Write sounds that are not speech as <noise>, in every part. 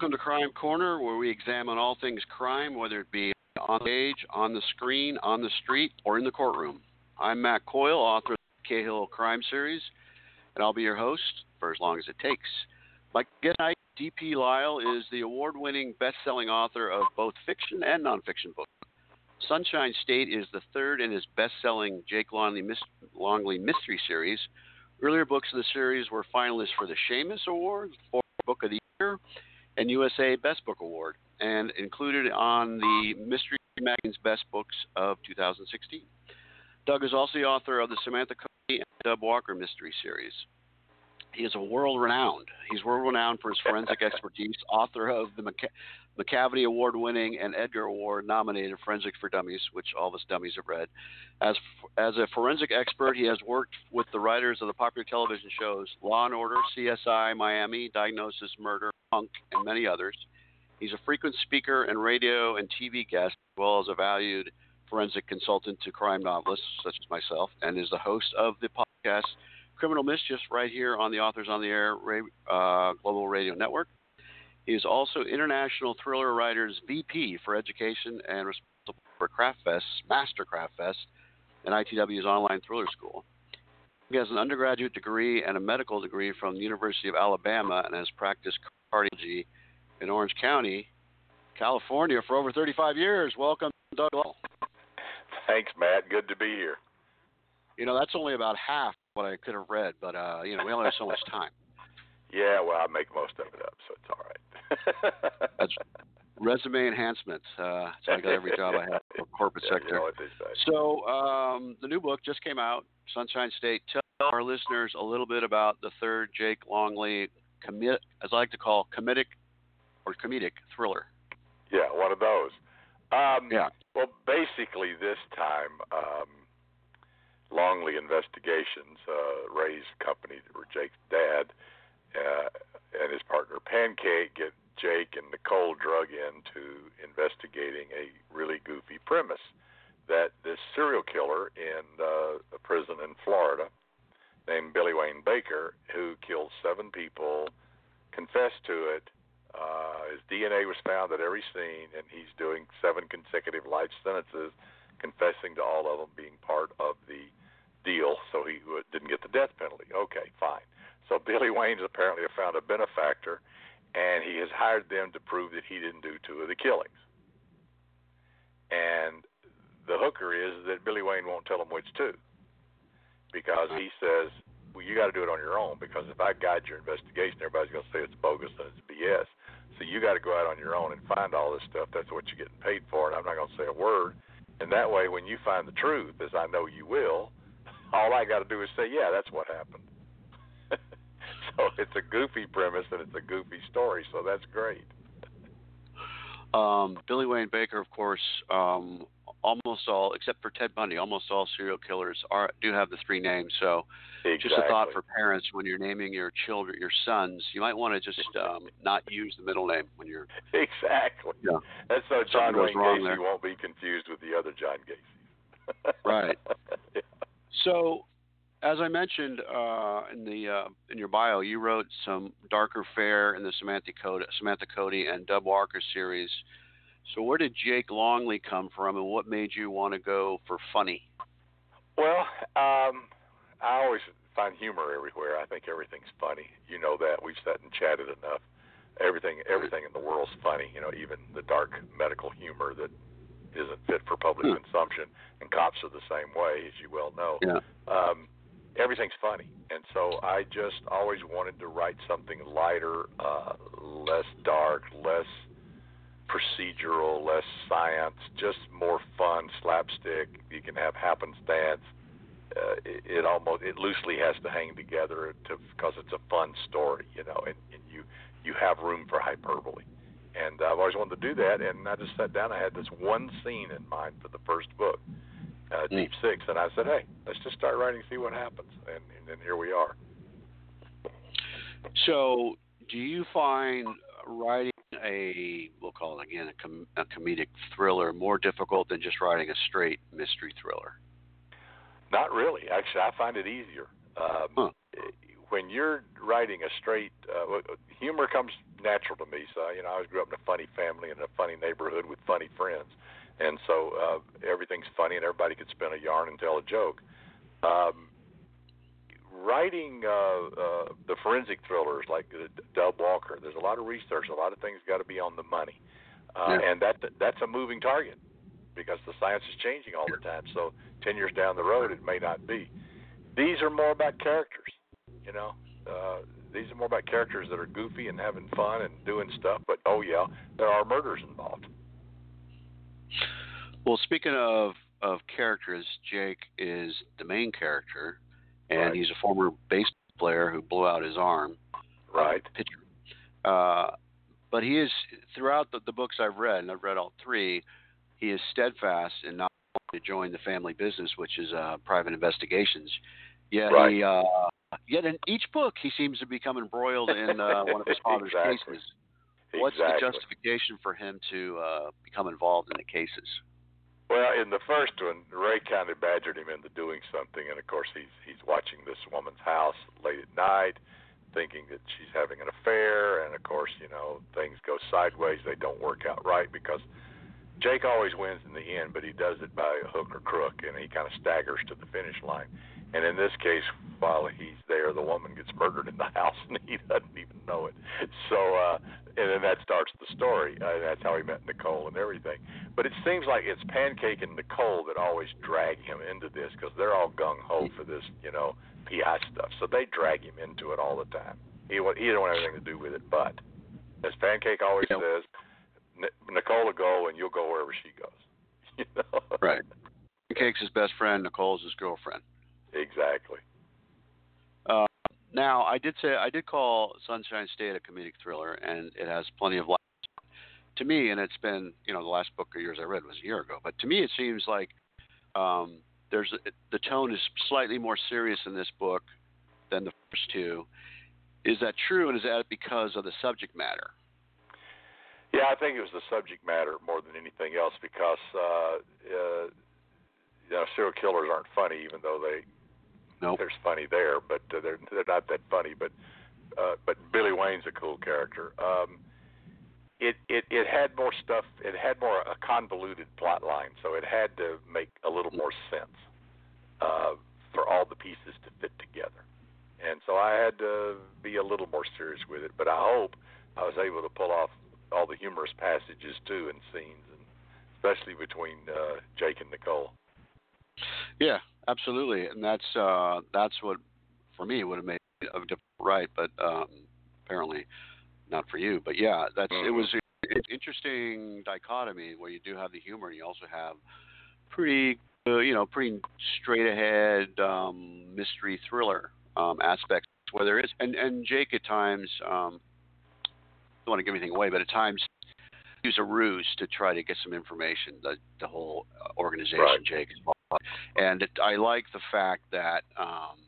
welcome to Crime Corner, where we examine all things crime, whether it be on stage, on the screen, on the street, or in the courtroom. I'm Matt Coyle, author of the Cahill Crime Series, and I'll be your host for as long as it takes. My guest tonight, D.P. Lyle, is the award winning best selling author of both fiction and nonfiction books. Sunshine State is the third in his best selling Jake Longly, Longly Mystery Series. Earlier books of the series were finalists for the Shamus Award for Book of the Year and USA Best Book Award, and included on the Mystery Magazine's Best Books of 2016. Doug is also the author of the Samantha Cody and Dub Walker Mystery Series. He is a world renowned. He's world renowned for his forensic expertise. Author of the Macavity Award winning and Edgar Award nominated Forensic for Dummies, which all of us dummies have read. As as a forensic expert, he has worked with the writers of the popular television shows Law and Order, CSI Miami, Diagnosis Murder, Monk, and many others. He's a frequent speaker and radio and TV guest, as well as a valued forensic consultant to crime novelists such as myself, and is the host of the podcast Criminal Mischief right here on the Authors on the Air uh, Global Radio Network. He is also International Thriller Writers VP for Education and responsible for CraftFest, Master CraftFest, and ITW's online thriller school. He has an undergraduate degree and a medical degree from the University of Alabama and has practiced cardiology in Orange County, California for over 35 years. Welcome, Doug. Thanks, Matt. Good to be here. You know, that's only about half what I could have read, but uh, you know, we only have so much time. <laughs> Yeah, well, I make most of it up, so it's all right. <laughs> That's resume enhancement. Uh, it's like every job I have for <laughs> corporate yeah, sector. You know what they say. So um, the new book just came out, Sunshine State. Tell our listeners a little bit about the third Jake Longly, commit, as I like to call, comedic or comedic thriller. Yeah, one of those. Um, yeah. Well, basically, this time um, Longly Investigations, uh, Ray's company, where Jake's dad uh, and his partner Pancake get Jake and Nicole drug into investigating a really goofy premise that this serial killer in uh, a prison in Florida named Billy Wayne Baker, who killed seven people, confessed to it. Uh, his DNA was found at every scene, and he's doing seven consecutive life sentences, confessing to all of them being part of so he uh, didn't get the death penalty. Okay, fine. So Billy Wayne's apparently found a benefactor, and he has hired them to prove that he didn't do two of the killings. And the hooker is that Billy Wayne won't tell him which two, because he says, "Well, you got to do it on your own. Because if I guide your investigation, everybody's going to say it's bogus and it's BS. So you got to go out on your own and find all this stuff. That's what you're getting paid for, and I'm not going to say a word. And that way, when you find the truth, as I know you will, all I got to do is say, yeah, that's what happened. <laughs> so it's a goofy premise and it's a goofy story, so that's great. Um, Billy Wayne Baker, of course, um, almost all, except for Ted Bundy, almost all serial killers are do have the three names. So, exactly. just a thought for parents when you're naming your children, your sons, you might want to just um, <laughs> not use the middle name when you're. Exactly. Yeah. That's so John Wayne Gacy there. won't be confused with the other John Gacy. right. <laughs> yeah. So, as I mentioned uh, in the uh, in your bio, you wrote some darker fare in the Samantha Cody, Samantha Cody and Dub Walker series. So, where did Jake Longly come from, and what made you want to go for funny? Well, um, I always find humor everywhere. I think everything's funny. You know that we've sat and chatted enough. Everything, everything in the world's funny. You know, even the dark medical humor that isn't fit for public Hmm. consumption, and cops are the same way, as you well know. Yeah. Um, everything's funny, and so I just always wanted to write something lighter, uh, less dark, less procedural, less science, just more fun, slapstick. You can have happenstance. Uh, it, it almost it loosely has to hang together to because it's a fun story, you know, and, and you you have room for hyperbole and I've always wanted to do that. And I just sat down. I had this one scene in mind for the first book, uh, Mm. Deep Six, and I said, "Hey, let's just start writing, see what happens." And, and then here we are. So, do you find writing a we'll call it again a, com- a comedic thriller more difficult than just writing a straight mystery thriller? Not really. Actually, I find it easier. Um, Huh. When you're writing a straight, uh, humor comes natural to me. So you know, I was grew up in a funny family in a funny neighborhood with funny friends, and so uh, everything's funny and everybody could spin a yarn and tell a joke. Um, writing uh, uh, the forensic thrillers like uh, Dub Walker, there's a lot of research, a lot of things got to be on the money, uh, yeah. and that that's a moving target because the science is changing all the time. So ten years down the road, it may not be. These are more about characters, you know. Uh, these are more about characters that are goofy and having fun and doing stuff. But oh yeah, there are murders involved. Well, speaking of of characters, Jake is the main character, and right. he's a former baseball player who blew out his arm. Right. Uh, pitcher. Uh, but he is throughout the, the books I've read, and I've read all three. He is steadfast in not wanting to join the family business, which is uh, private investigations. Yet right. he, uh, yet in each book, he seems to become embroiled in uh, <laughs> one of his father's exactly. cases. What's exactly. the justification for him to uh, become involved in the cases? Well, in the first one, Ray kind of badgered him into doing something, and of course he's he's watching this woman's house late at night, thinking that she's having an affair, and of course you know things go sideways. They don't work out right because Jake always wins in the end, but he does it by hook or crook, and he kind of staggers to the finish line. And in this case, while he's there, the woman gets murdered in the <laughs> house, and he doesn't even know it. So, uh, and then that starts the story. Uh, that's how he met Nicole and everything. But it seems like it's Pancake and Nicole that always drag him into this because they're all gung ho for this, you know, PI stuff. So they drag him into it all the time. He he don't want anything to do with it. But as Pancake always Yeah. says, N- Nicole will go, and you'll go wherever she goes. <laughs> You know? Right. Pancake's his best friend. Nicole's his girlfriend. Exactly. Uh, now, I did say I did call Sunshine State a comedic thriller, and it has plenty of laughs. To me, and it's been you know the last book of yours I read was a year ago, but to me it seems like um, there's the tone is slightly more serious in this book than the first two. Is that true, and is that because of the subject matter? Yeah, I think it was the subject matter more than anything else because uh, uh, you know serial killers aren't funny, even though they Nope. there's funny there, but uh, they're they're not that funny. But uh, but Billy Wayne's a cool character. Um, it it it had more stuff. It had more a convoluted plot line, so it had to make a little more sense uh, for all the pieces to fit together. And so I had to be a little more serious with it. But I hope I was able to pull off all the humorous passages too and scenes, and especially between uh, Jake and Nicole. Yeah, absolutely, and that's uh, that's what for me would have made a different right, but um, apparently not for you. But yeah, that's it Mhm. was an interesting dichotomy where you do have the humor, and you also have pretty uh, you know pretty straight ahead um, mystery thriller um, aspects where there is, and and Jake at times um, don't want to give anything away, but at times use a ruse to try to get some information. The the whole uh, organization, Right. Jake is and it, I like the fact that um,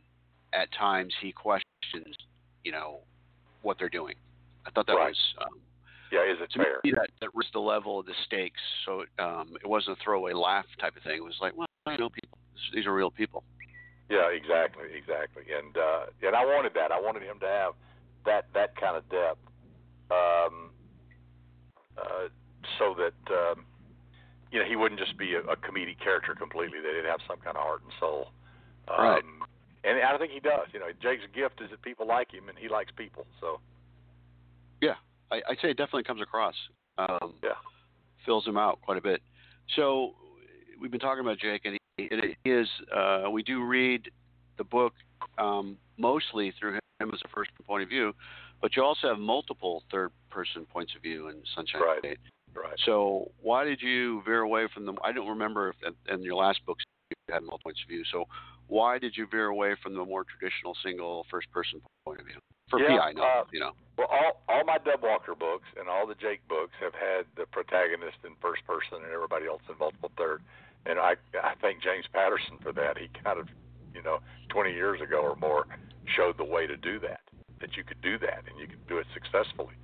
at times he questions, you know, what they're doing. I thought that Right. was um, Yeah, is it fair? that that raised the level of the stakes. So um, it wasn't a throwaway laugh type of thing. It was like, well, I know people. These are real people. Yeah, exactly, exactly. And uh, and I wanted that. I wanted him to have that that kind of depth, um, uh, so that um, you know he wouldn't just be a, a comedic character completely. That he'd have some kind of heart and soul. Um, Right. And I think he does. You know, Jake's gift is that people like him, and he likes people. So Yeah, I, I'd say it definitely comes across. Um, yeah, fills him out quite a bit. So we've been talking about Jake, and he, it is uh, we do read the book um, mostly through him as a first point of view, but you also have multiple third-person points of view in Sunshine Right. State. Right. So why did you veer away from them? I don't remember if in, your last books you had multiple points of view. So why did you veer away from the more traditional single first-person point of view for Yeah, PI? No, uh, you know. Well, all all my Dub Walker books and all the Jake books have had the protagonist in first person and everybody else in multiple third. And I I thank James Patterson for that. He kind of, you know, 20 years ago or more, showed the way to do that. That you could do that and you could do it successfully.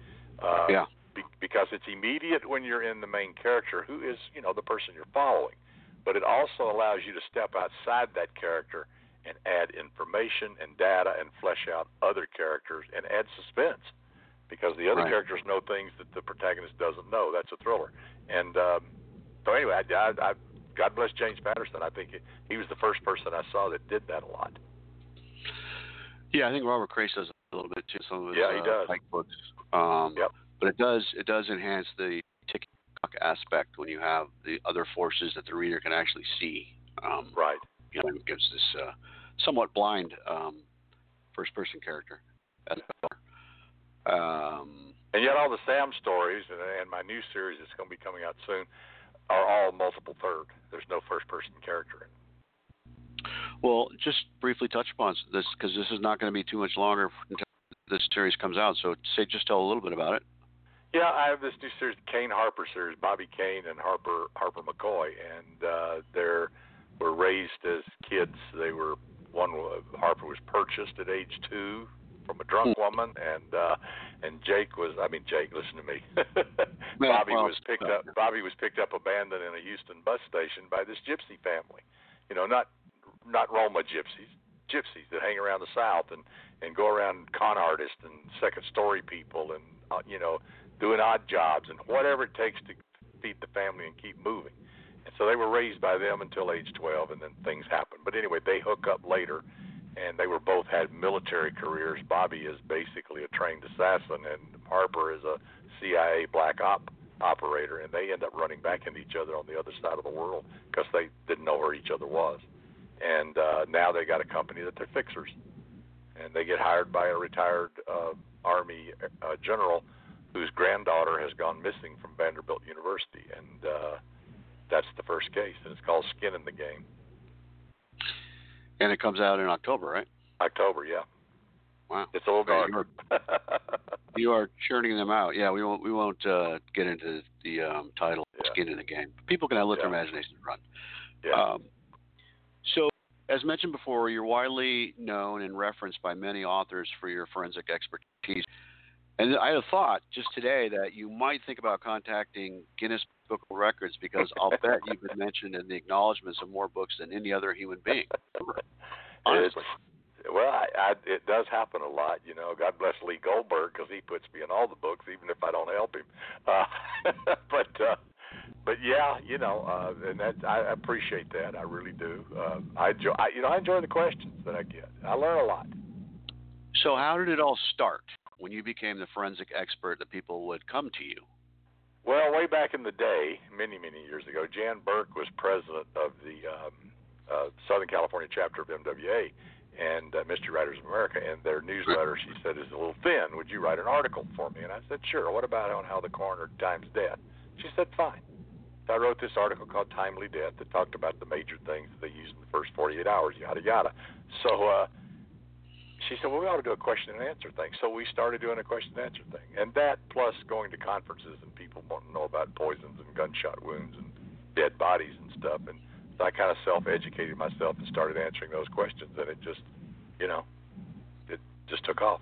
Uh, Yeah. Be, because it's immediate when you're in the main character, who is you know the person you're following, but it also allows you to step outside that character and add information and data and flesh out other characters and add suspense. because the other Right. characters know things that the protagonist doesn't know. That's a thriller. And um, so anyway, I, I, I, God bless James Patterson. I think he was the first person I saw that did that a lot. Yeah, I think Robert Crais does a little bit too. Some of his Yeah, he uh, does. Books. Um, Yep. But it does it does enhance the clock aspect when you have the other forces that the reader can actually see. Um, Right. You know, it gives this uh, somewhat blind um, first person character. Um, And yet, all the Sam stories and, and my new series that's going to be coming out soon are all multiple third. There's no first person character in. well, just briefly touch upon this because this is not going to be too much longer until this series comes out. So, say just tell a little bit about it. Yeah, I have this new series, the Kane Harper series, Bobby Kane and Harper Harper McCoy, and uh, they're were raised as kids. They were one Harper was purchased at age two from a drunk woman, and uh, and Jake was. I mean, Jake, listen to me. <laughs> Bobby was picked up. Bobby was picked up abandoned in a Houston bus station by this gypsy family. You know, not not Roma gypsies, gypsies that hang around the South and and go around con artists and second story people and uh, you know doing odd jobs and whatever it takes to feed the family and keep moving. And so they were raised by them until age 12, and then things happened. But anyway, they hook up later, and they were both had military careers. Bobby is basically a trained assassin, and Harper is a CIA black op operator, and they end up running back into each other on the other side of the world because they didn't know where each other was. And uh, now they got a company that they're fixers, and they get hired by a retired uh, Army uh, general whose granddaughter has gone missing from Vanderbilt University, and uh, that's the first case, and it's called Skin in the Game. And it comes out in October, right? October, yeah. Wow. It's a little dark. <laughs> You are churning them out. Yeah, we won't we won't uh, get into the um, title Yeah. skin in the game. People can let their Yeah. imagination run. yeah. Um, so, as mentioned before, you're widely known and referenced by many authors for your forensic expertise. And I had a thought just today that you might think about contacting Guinness Book of Records because I'll <laughs> bet you've been mentioned in the acknowledgments of more books than any other human being. Honestly. It's, well, I, I, it does happen a lot. You know, God bless Lee Goldberg because he puts me in all the books, even if I don't help him. Uh, <laughs> but, uh, but yeah, you know, uh, and that I appreciate that. I really do. Uh, I enjoy, I, you know, I enjoy the questions that I get. I learn a lot. So, how did it all start when you became the forensic expert that people would come to you? Well, way back in the day, many many years ago, Jan Burke was president of the um, uh, Southern California chapter of MWA and uh, Mystery Writers of America. And their newsletter, she said, is a little thin. Would you write an article for me? And I said, sure. What about on how the coroner times death? She said, fine. I wrote this article called Timely Death that talked about the major things they use in the first 48 hours, yada yada. So uh, she said, well, we ought to do a question and answer thing. So we started doing a question and answer thing. And that plus going to conferences and people wanting to know about poisons and gunshot wounds and dead bodies and stuff. And so I kind of self-educated myself and started answering those questions. And it just, you know, it just took off.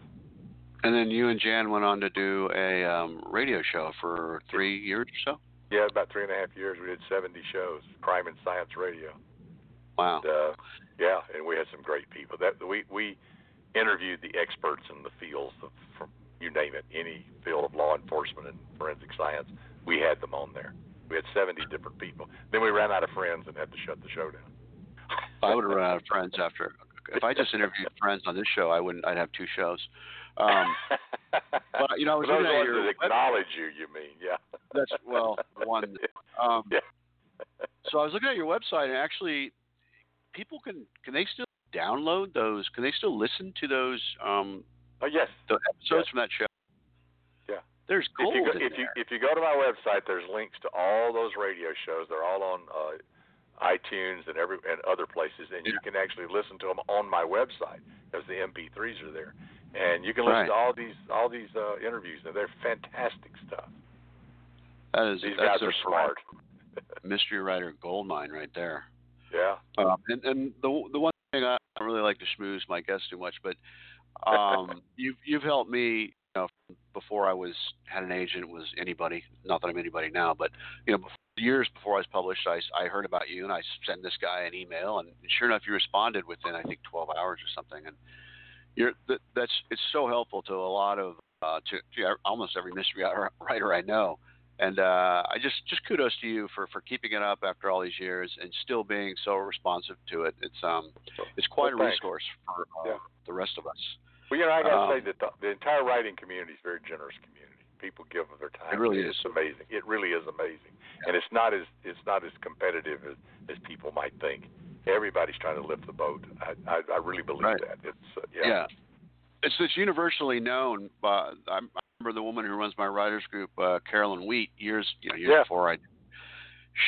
And then you and Jan went on to do a um, radio show for three years or so. Yeah, about three and a half years. We did 70 shows, crime and science radio. Wow. And, uh, yeah, and we had some great people. That we we interviewed the experts in the fields of, from you name it, any field of law enforcement and forensic science. We had them on there. We had 70 different people. Then we ran out of friends and had to shut the show down. I would have run out of friends after. If I just interviewed friends on this show, I wouldn't. I'd have two shows. Um, but you know, I was Those looking at ones your. that acknowledge you, you mean? Yeah. That's well, one. Um, Yeah. so I was looking at your website, and actually, people can can they still download those? Can they still listen to those um, Oh yes. the episodes Yeah. from that show? Yeah. There's If gold you go, if you if you go to my website, there's links to all those radio shows. They're all on uh, iTunes and every and other places, and you can actually listen to them on my website because the MP3s are there, and you can listen Right. to all these all these uh, interviews. And they're fantastic stuff. that is These guys are smart. <laughs> mystery writer gold mine right there. Yeah. Um, and and the the one thing I don't really like to schmooze my guests too much, but <laughs> um, you've you've helped me. You know, before I was had an agent was anybody. Not that I'm anybody now, but you know, before, years before I was published, I I heard about you and I sent this guy an email, and sure enough, you responded within I think 12 hours or something, and you're that, that's it's so helpful to a lot of uh, to, to almost every mystery <laughs> writer I know. And uh, I just just kudos to you for, for keeping it up after all these years and still being so responsive to it. It's um it's quite well, a resource for uh, yeah. the rest of us. Well, you know, I got to Um, say that the, the entire writing community is a very generous community. People give of their time. It really it's is. amazing. It really is amazing, and it's not as it's not as competitive as, as people might think. Everybody's trying to lift the boat. I I, I really believe Right. that. It's uh, yeah. It's it's universally known. Uh, I I remember the woman who runs my writers group, uh, Carolyn Wheat, years you know years Yeah. before I.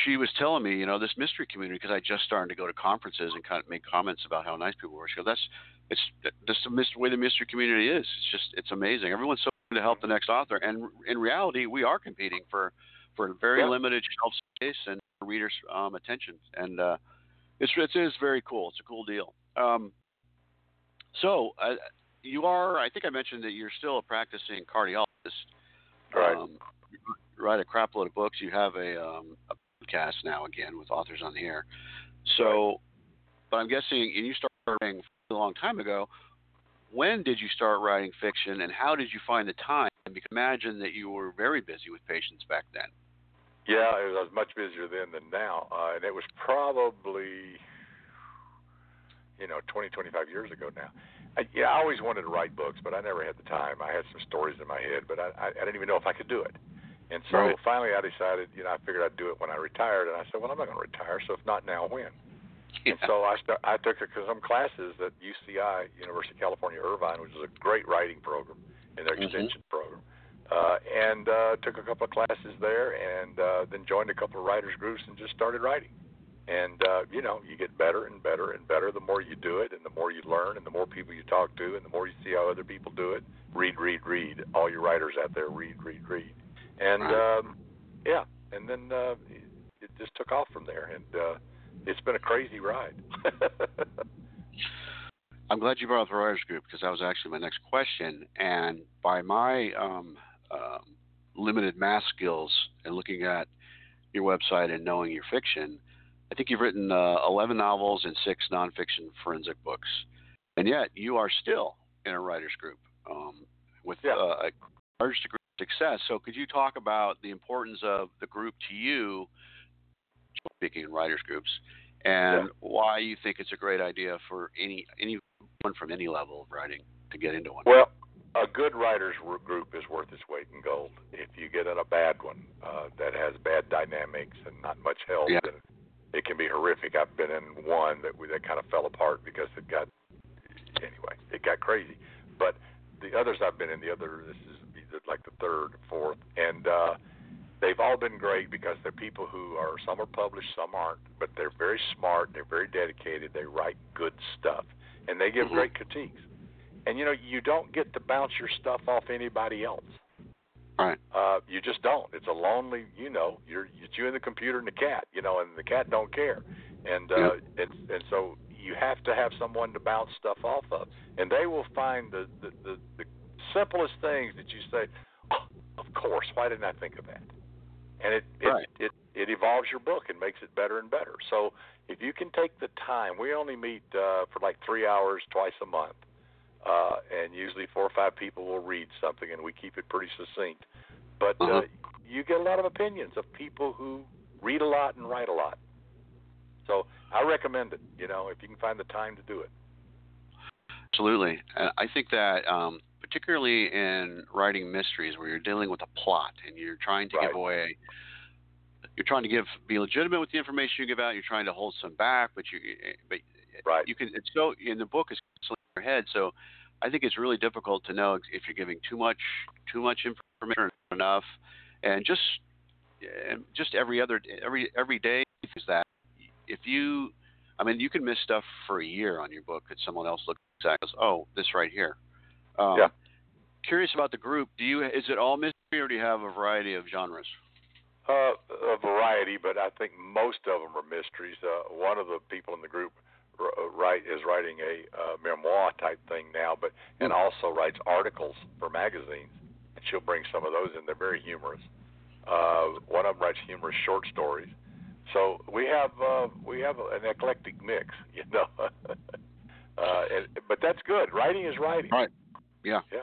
She was telling me, you know, this mystery community because I just started to go to conferences and kind of make comments about how nice people were. She goes, "That's it's just the way the mystery community is. It's just it's amazing. Everyone's so willing to help the next author, and in reality, we are competing for for very Yeah. limited shelf space and readers' um, attention, and uh, it's it is very cool. It's a cool deal. Um, so uh, you are, I think I mentioned that you're still a practicing cardiologist. Right. Um, you write a crap load of books. You have a, um, a podcast now again with authors on the air. So, but I'm guessing, and you started writing a long time ago. When did you start writing fiction, and how did you find the time? Because imagine that you were very busy with patients back then. Yeah, it was, I was much busier then than now, uh, and it was probably, you know, 20, 25 years ago now. I, yeah, I always wanted to write books, but I never had the time. I had some stories in my head, but I, I, I didn't even know if I could do it. And so Right. finally, I decided, you know, I figured I'd do it when I retired, and I said, well, I'm not going to retire, so if not now, when? And so I st- I took a- some classes at UCI, University of California Irvine, which is a great writing program in their Mhm. extension program, uh, and uh, took a couple of classes there, and uh, then joined a couple of writers groups and just started writing. And uh, you know, you get better and better and better the more you do it, and the more you learn, and the more people you talk to, and the more you see how other people do it. Read, read, read. All you writers out there, read, read, read. And Right. um, yeah, and then uh, it, it just took off from there, and uh, it's been a crazy ride. <laughs> I'm glad you brought up the writers group because that was actually my next question. And by my um, um, limited math skills and looking at your website and knowing your fiction, I think you've written uh, 11 novels and six nonfiction forensic books, and yet you are still in a writers group um, with Yeah. uh, a large degree of success. So, could you talk about the importance of the group to you, speaking in writers groups, and Yeah. why you think it's a great idea for any anyone from any level of writing to get into one? Well, a good writers group is worth its weight in gold. If you get in a bad one uh, that has bad dynamics and not much help, Yeah. then it can be horrific. I've been in one that we, that kind of fell apart because it got anyway, it got crazy. But the others I've been in, the other this is like the third, fourth, and uh, they've all been great because they're people who are some are published, some aren't, but they're very smart, they're very dedicated, they write good stuff, and they give Mhm. great critiques. And you know, you don't get to bounce your stuff off anybody else. Right. Uh, you just don't. It's a lonely, you know, you're it's you and the computer and the cat, you know, and the cat don't care. And uh and and so you have to have someone to bounce stuff off of. And they will find the the, the, the simplest things that you say, oh, of course, why didn't I think of that? And it it, Right. it it evolves your book and makes it better and better. So if you can take the time, we only meet uh, for like three hours twice a month, uh, and usually four or five people will read something, and we keep it pretty succinct. But uh, Uh-huh. you get a lot of opinions of people who read a lot and write a lot. So I recommend it. You know, if you can find the time to do it. Absolutely. Uh, I think that um, particularly in writing mysteries where you're dealing with a plot and you're trying to Right. give away you're trying to give be legitimate with the information you give out, you're trying to hold some back, but you but Right. you can it's so in the book is your head, so I think it's really difficult to know if you're giving too much too much information or enough and just and just every other every every day is that if you I mean you can miss stuff for a year on your book that someone else looks at and goes, Oh, this right here. Um, Yeah. Curious about the group. Do you is it all mystery or do you have a variety of genres? Uh, a variety, but I think most of them are mysteries. Uh, one of the people in the group write is writing a uh, memoir type thing now, but and also writes articles for magazines. And she'll bring some of those in. They're very humorous. Uh, one of them writes humorous short stories. So we have uh, we have an eclectic mix, <laughs> you know. <laughs> uh, and, but that's good. Writing is writing. Right. Yeah. Yeah.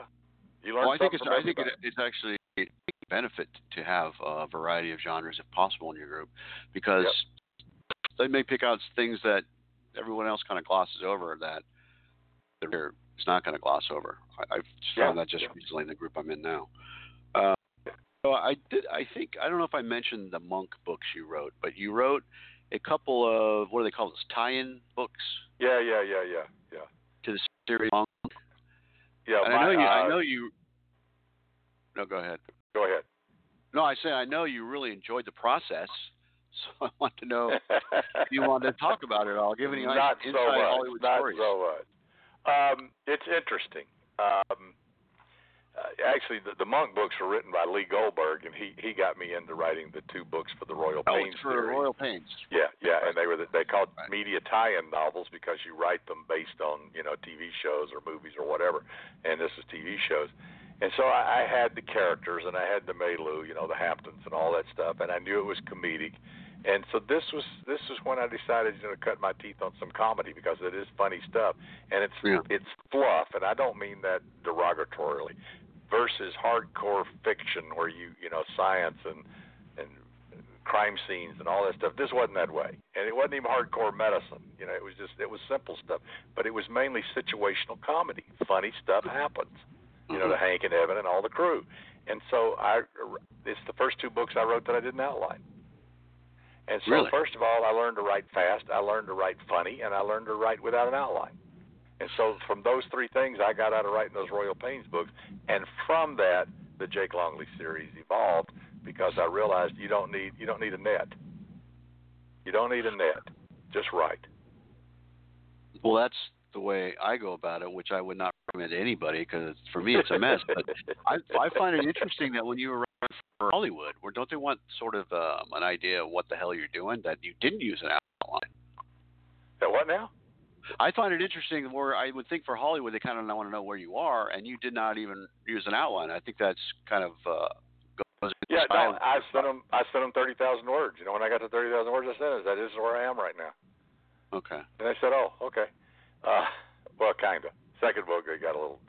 You learn well, I think it's I think it, it's actually a benefit to have a variety of genres if possible in your group because they may pick out things that everyone else kind of glosses over that they're is not going to gloss over. I, I've found Yeah, that just yeah. recently in the group I'm in now. Uh, so I did. I think I don't know if I mentioned the monk books you wrote, but you wrote a couple of what do they call this tie-in books Yeah, yeah, yeah, yeah, yeah. to the series. Monk. Yeah, and my, I know you. uh, I know you. No, go ahead. Go ahead. No, I say I know you really enjoyed the process, <laughs> so I want to know <laughs> if you want to talk about it all. Give any not inside so much. Hollywood not stories. so much. Um, it's interesting. Um, uh, actually, the, the monk books were written by Lee Goldberg, and he he got me into writing the two books for the Royal oh, Pains for series. Royal Pains. Yeah, yeah, and they were the, they called Right. media tie-in novels because you write them based on you know TV shows or movies or whatever, and this is TV shows, and so I, I had the characters and I had the milieu, you know, the Hamptons and all that stuff, and I knew it was comedic, and so this was this was when I decided you know to cut my teeth on some comedy because it is funny stuff, and it's Yeah. it's fluff, and I don't mean that derogatorily, versus hardcore fiction where you you know science and and crime scenes and all that stuff. This wasn't that way, and it wasn't even hardcore medicine. You know, it was just it was simple stuff, but it was mainly situational comedy. Funny stuff happens. You know, to Mhm. Hank and Evan and all the crew, and so I it's the first two books I wrote that I didn't outline. And so Really? first of all, I learned to write fast, I learned to write funny, and I learned to write without an outline. And so from those three things, I got out of writing those Royal Pains books, and from that, the Jake Longly series evolved because I realized you don't need you don't need a net. You don't need a net. Just write. Well, that's the way I go about it, which I would not recommend to anybody because for me it's a mess. but I, I find it interesting that when you were for Hollywood, where don't they want sort of um, an idea of what the hell you're doing that you didn't use an outline? That what now? I find it interesting where I would think for Hollywood they kind of want to know where you are, and you did not even use an outline. I think that's kind of uh, goes. Yeah, no. I sent them. I sent them thirty thousand words. You know, when I got to thirty thousand words, I said, "Is that this is where I am right now?" Okay. And they said, "Oh, okay." Uh, well, kinda. Second book, they got a little.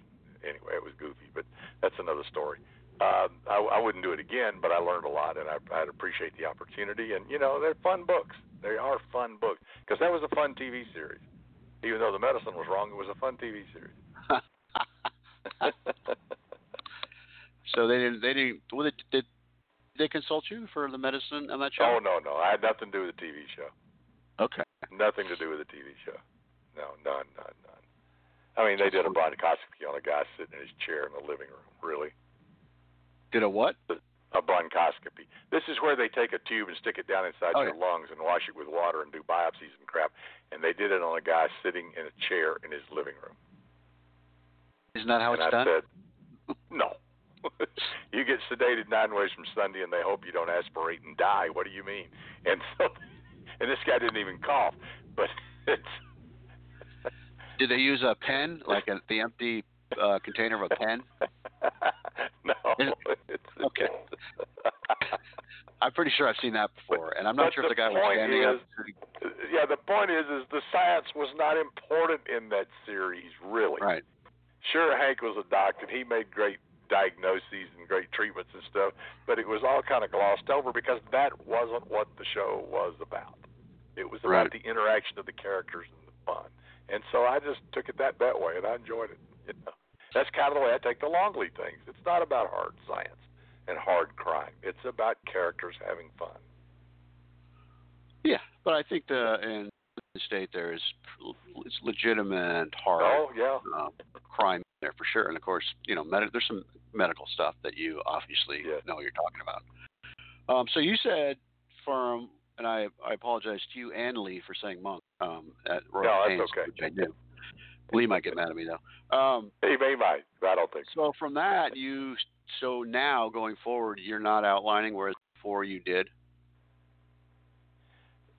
Anyway, it was goofy, but that's another story. Um, I, I wouldn't do it again, but I learned a lot, and I, I'd appreciate the opportunity. And you know, they're fun books. They are fun books because that was a fun TV series. Even though the medicine was wrong, it was a fun TV series. <laughs> <laughs> so they didn't. They didn't. Well, they, did they consult you for the medicine on that show? oh no, no, I had nothing to do with the TV show. Okay. Nothing to do with the TV show. No, none, none, none. I mean, they did a bronchoscopy on a guy sitting in his chair in the living room. Really, Did a what? a bronchoscopy. This is where they take a tube and stick it down inside Oh, your lungs and wash it with water and do biopsies and crap. And they did it on a guy sitting in a chair in his living room. Isn't that how and it's I done? said, <laughs> no. <laughs> you get sedated nine ways from Sunday, and they hope you don't aspirate and die. What do you mean? And so, <laughs> and this guy didn't even cough, but it's Did they use a pen, like a, the empty uh, container of a pen? <laughs> no. It's, okay. <laughs> I'm pretty sure I've seen that before, and I'm not sure if the the guy was standing is- up. yeah, the point is, is the science was not important in that series, really. Right. Sure, Hank was a doctor. He made great diagnoses and great treatments and stuff, but it was all kind of glossed over because that wasn't what the show was about. It was about Right. the interaction of the characters and the fun. And so I just took it that that way, and I enjoyed it. You know, that's kind of the way I take the Longly things. It's not about hard science and hard crime. It's about characters having fun. Yeah, but I think the in the state there is it's legitimate hard Oh yeah, uh, crime there for sure, and of course you know med- there's some medical stuff that you obviously Yeah. know what you're talking about. Um, so you said from and I I apologize to you and Lee for saying monk um, at Royal No, that's Pains, okay. which I do. Lee might get mad at me though. Um, he may might. I don't think so. so from that you so now going forward you're not outlining whereas before you did.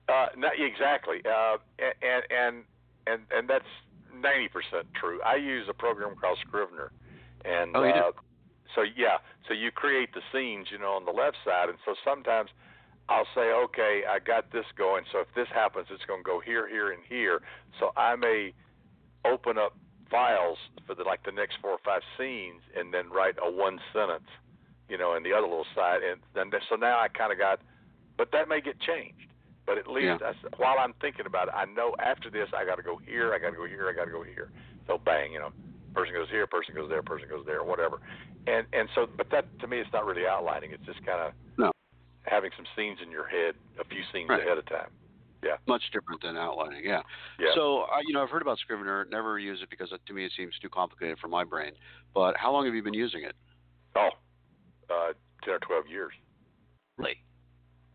Uh, not exactly, uh, and and and and that's ninety percent true. I use a program called Scrivener, and Oh, uh, so yeah, so you create the scenes, you know, on the left side, and so sometimes I'll say, okay, I got this going, so if this happens, it's going to go here, here, and here. So I may open up files for the like the next four or five scenes, and then write a one sentence, you know, in the other little side, and then so now I kind of got, but that may get changed. But at least Yeah. I, while I'm thinking about it, I know after this I got to go here, I got to go here, I got to go here. So bang, you know, person goes here, person goes there, person goes there, whatever. And and so, but that to me, it's not really outlining. It's just kind of No. having some scenes in your head, a few scenes Right. ahead of time. Much different than outlining. Yeah. Yeah. So, I you know, I've heard about Scrivener. Never use it because it, to me it seems too complicated for my brain. But how long have you been using it? oh, uh, ten or twelve years. Really?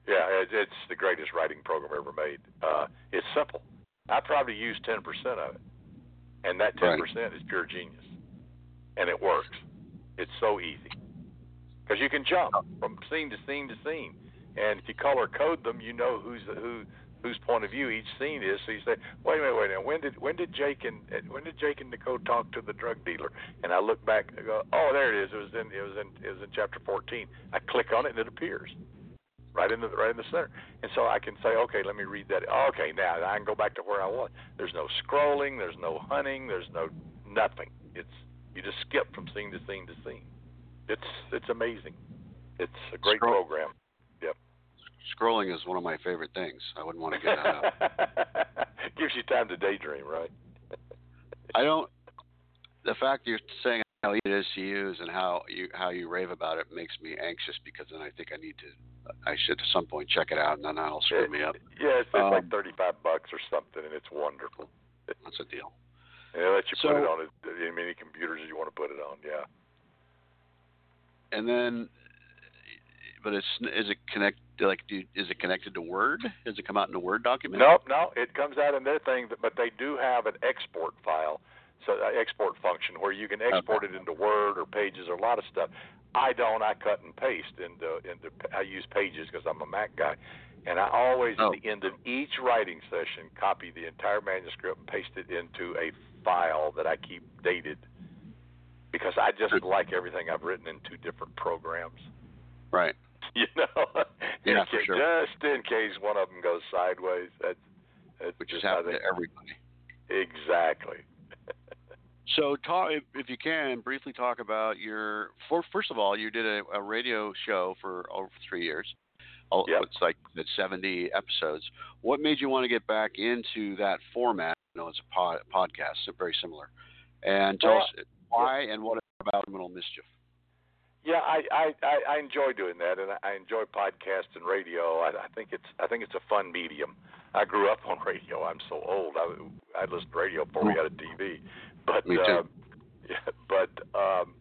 Yeah, it, it's the greatest writing program ever made. Uh, it's simple. I probably use ten percent of it, and that ten Right. percent is pure genius, and it works. It's so easy because you can jump from scene to scene to scene, and if you color code them, you know who's who whose point of view each scene is. So you say, wait a minute, wait a minute. When did when did Jake and when did Jake and Nicole talk to the drug dealer? And I look back, and go, oh, there it is. It was in it was in it was in chapter 14. I click on it and it appears right in the right in the center. And so I can say, okay, let me read that. Okay, now I can go back to where I was. There's no scrolling, there's no hunting, there's no nothing. It's you just skip from scene to scene to scene. It's it's amazing. It's a great Scroll- program. Scrolling is one of my favorite things. I wouldn't want to get that out. <laughs> Gives you time to daydream, right? I don't. The fact you're saying how easy it is to use and how you how you rave about it makes me anxious because then I think I need to. I should at some point check it out and then that'll screw me up. Yeah, it's, it's Um, like thirty-five bucks or something, and it's wonderful. That's a deal. And they let you put it on as as many computers as you want to put it on. Yeah. And then, but it's is it connect like do, is it connected to Word? Does it come out in a Word document? Nope, no, it comes out in their thing, but they do have an export file, so uh, export function where you can export it into Word or Pages or a lot of stuff. I don't. I cut and paste into into. I use Pages because I'm a Mac guy, and I always Oh. at the end of each writing session copy the entire manuscript and paste it into a file that I keep dated because I just like everything I've written in two different programs. Right. <laughs> You know, Yeah, In for ca- sure. just in case one of them goes sideways. That's, that's Which is just how happening they- to everybody. Exactly. <laughs> So, talk if, if you can briefly talk about your. For, first of all, you did a, a radio show for over three years. Oh, Yep. It's like it's 70 episodes. What made you want to get back into that format? You know, it's a pod, podcast, so very similar. And tell Well, us why and what about criminal mischief. Yeah, I, I I I enjoy doing that, and I enjoy podcast and radio. I, I think it's I think it's a fun medium. I grew up <laughs> on radio. I'm so old. I I listened to radio before we had a TV. But Me too. um, <laughs> yeah, but um,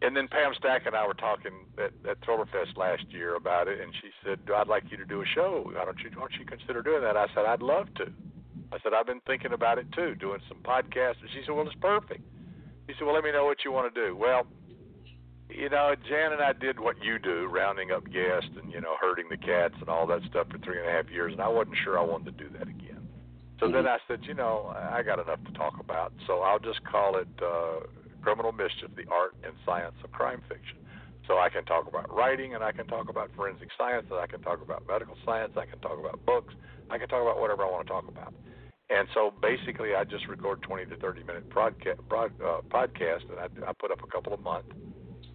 and then Pam Stack and I were talking at, at Thrillerfest last year about it, and she said, "I'd like you to do a show. Why don't you why don't you consider doing that?" I said, "I'd love to." I said, "I've been thinking about it too, doing some podcasts." And she said, "Well, it's perfect." He said, "Well, let me know what you want to do." Well, you know, Jan and I did what you do, rounding up guests and you know herding the cats and all that stuff for three and a half years, and I wasn't sure I wanted to do that again. So then I said, you know, I got enough to talk about, so I'll just call it uh, Criminal Mischief: The Art and Science of Crime Fiction. So I can talk about writing, and I can talk about forensic science, and I can talk about medical science, I can talk about books, I can talk about whatever I want to talk about. And so basically, I just record 20 to 30 minute broadcast, broad, uh, podcast, and I, I put up a couple a month,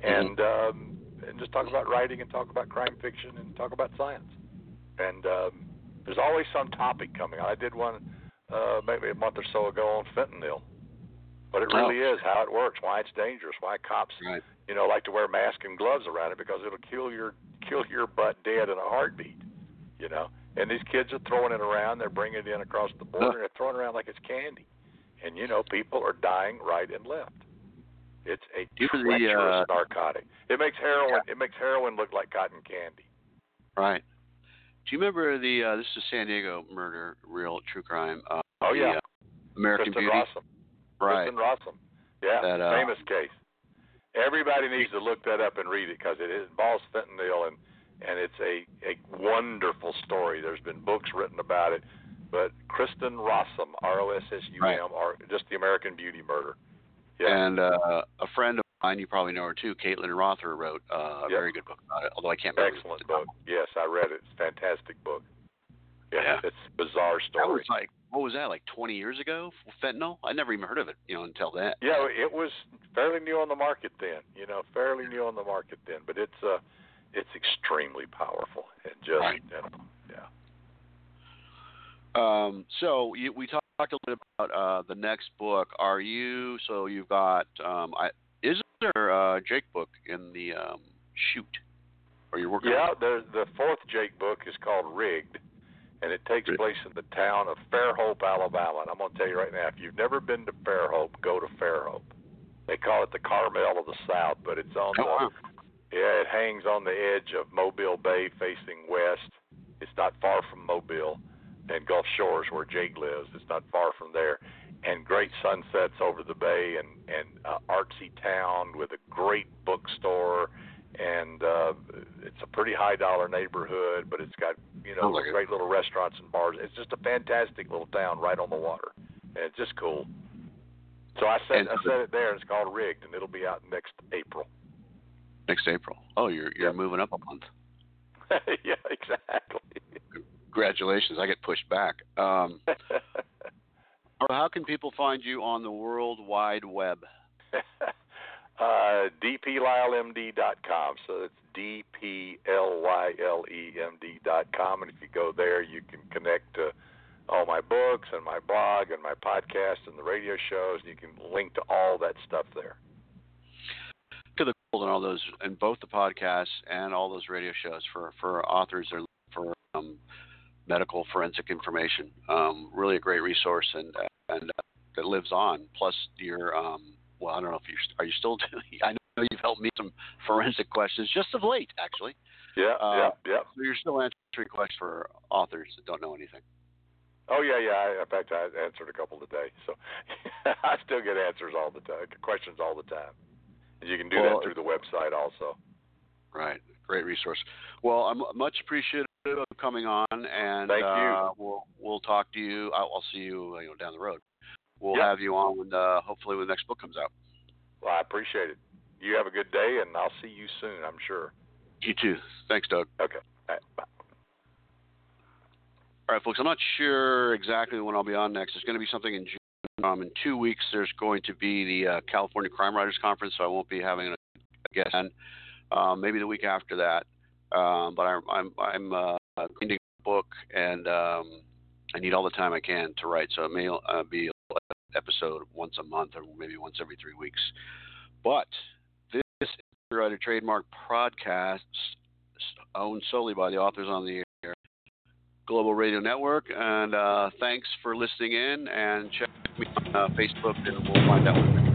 and um, and just talk about writing and talk about crime fiction and talk about science. And um, there's always some topic coming. out. I did one uh, maybe a month or so ago on fentanyl, but it really is how it works, why it's dangerous, why cops Right. you know like to wear masks and gloves around it because it'll kill your kill your butt dead in a heartbeat. You know, and these kids are throwing it around. They're bringing it in across the border. and They're throwing it around like it's candy, and you know people are dying right and left. It's a know the, treacherous uh, narcotic. It makes heroin. It makes heroin look like cotton candy. Right. Do you remember the? Uh, this is San Diego murder, real true crime. Uh, Oh the, yeah, uh, American Kristen Beauty. Rossum. Right. Kristen Rossum. Yeah, That, uh, famous case. Everybody needs to look that up and read it because it involves fentanyl and and it's a a wonderful story. There's been books written about it, but Kristen Rossum, R O S S U M, or just the American Beauty murder. Yeah, And uh, a friend of mine, you probably know her too, Caitlin Rother, wrote uh, a Yeah. very good book about it. Although I can't remember. excellent book. Yes, I read it. It's a fantastic book. Yeah, Yeah. it's a bizarre That story. was like what was that like 20 years ago? Fentanyl? I never even heard of it, you know, until that. Yeah, it was fairly new on the market then. You know, fairly new on the market then, but it's uh, it's extremely powerful and just Right. you know, yeah. Um, so you, we talked a little bit about uh, the next book. Are you? So you've got. Um, I, is there a Jake book in the um, shoot? Or you're working? Yeah, the the fourth Jake book is called Rigged, and it takes Rigged. place in the town of Fairhope, Alabama. And I'm going to tell you right now, if you've never been to Fairhope, go to Fairhope. They call it the Carmel of the South, but it's on Oh, the wow. yeah, it hangs on the edge of Mobile Bay, facing west. It's not far from Mobile and Gulf Shores, where Jake lives. It's not far from there, and great sunsets over the bay, and and uh, artsy town with a great bookstore, and uh, it's a pretty high dollar neighborhood, but it's got you know like it. great little restaurants and bars. It's just a fantastic little town right on the water, and it's just cool. So I said And- I said it there. It's called Rigged, and it'll be out next April. next April. Oh, you're you're Yep. moving up a month. <laughs> yeah, exactly. <laughs> Congratulations! I get pushed back. Um, <laughs> how can people find you on the World Wide Web? <laughs> uh, dplylemd.com. So it's D-P-L-Y-L-E-M-D dot com. And if you go there, you can connect to all my books and my blog and my podcast and the radio shows. You can link to all that stuff there. to the and all those and both the podcasts and all those radio shows for for authors that are medical forensic information. Um, really a great resource and and uh, that lives on. Plus your um, well, I don't know if you are you still <laughs> doing. I know you've helped me some forensic questions just of late, actually. Yeah, Uh, yeah, yeah. So you're still answering questions for authors that don't know anything. Oh yeah, yeah. I, in fact, I answered a couple today, so <laughs> I still get answers all the time, questions all the time. And you can do Well, that through the website also. Right. Great resource. Well, I'm much appreciative of coming on, and Thank you. uh, we'll we'll talk to you. I'll, I'll see you, you know, down the road. We'll Yep. have you on when uh, hopefully when the next book comes out. Well, I appreciate it. You have a good day, and I'll see you soon. I'm sure. You too. Thanks, Doug. Okay. All right, bye. All right, folks. I'm not sure exactly when I'll be on next. It's going to be something in June. Um, in two weeks, there's going to be the uh, California Crime Writers Conference, so I won't be having a guest. Um, maybe the week after that. Um, but I'm I'm I'm uh, reading a book, and um, I need all the time I can to write. So it may uh, be an episode once a month, or maybe once every three weeks. But this is a trademark podcast owned solely by the authors on the air. Global Radio Network. And uh, thanks for listening in. And check me on uh, Facebook, and we'll find out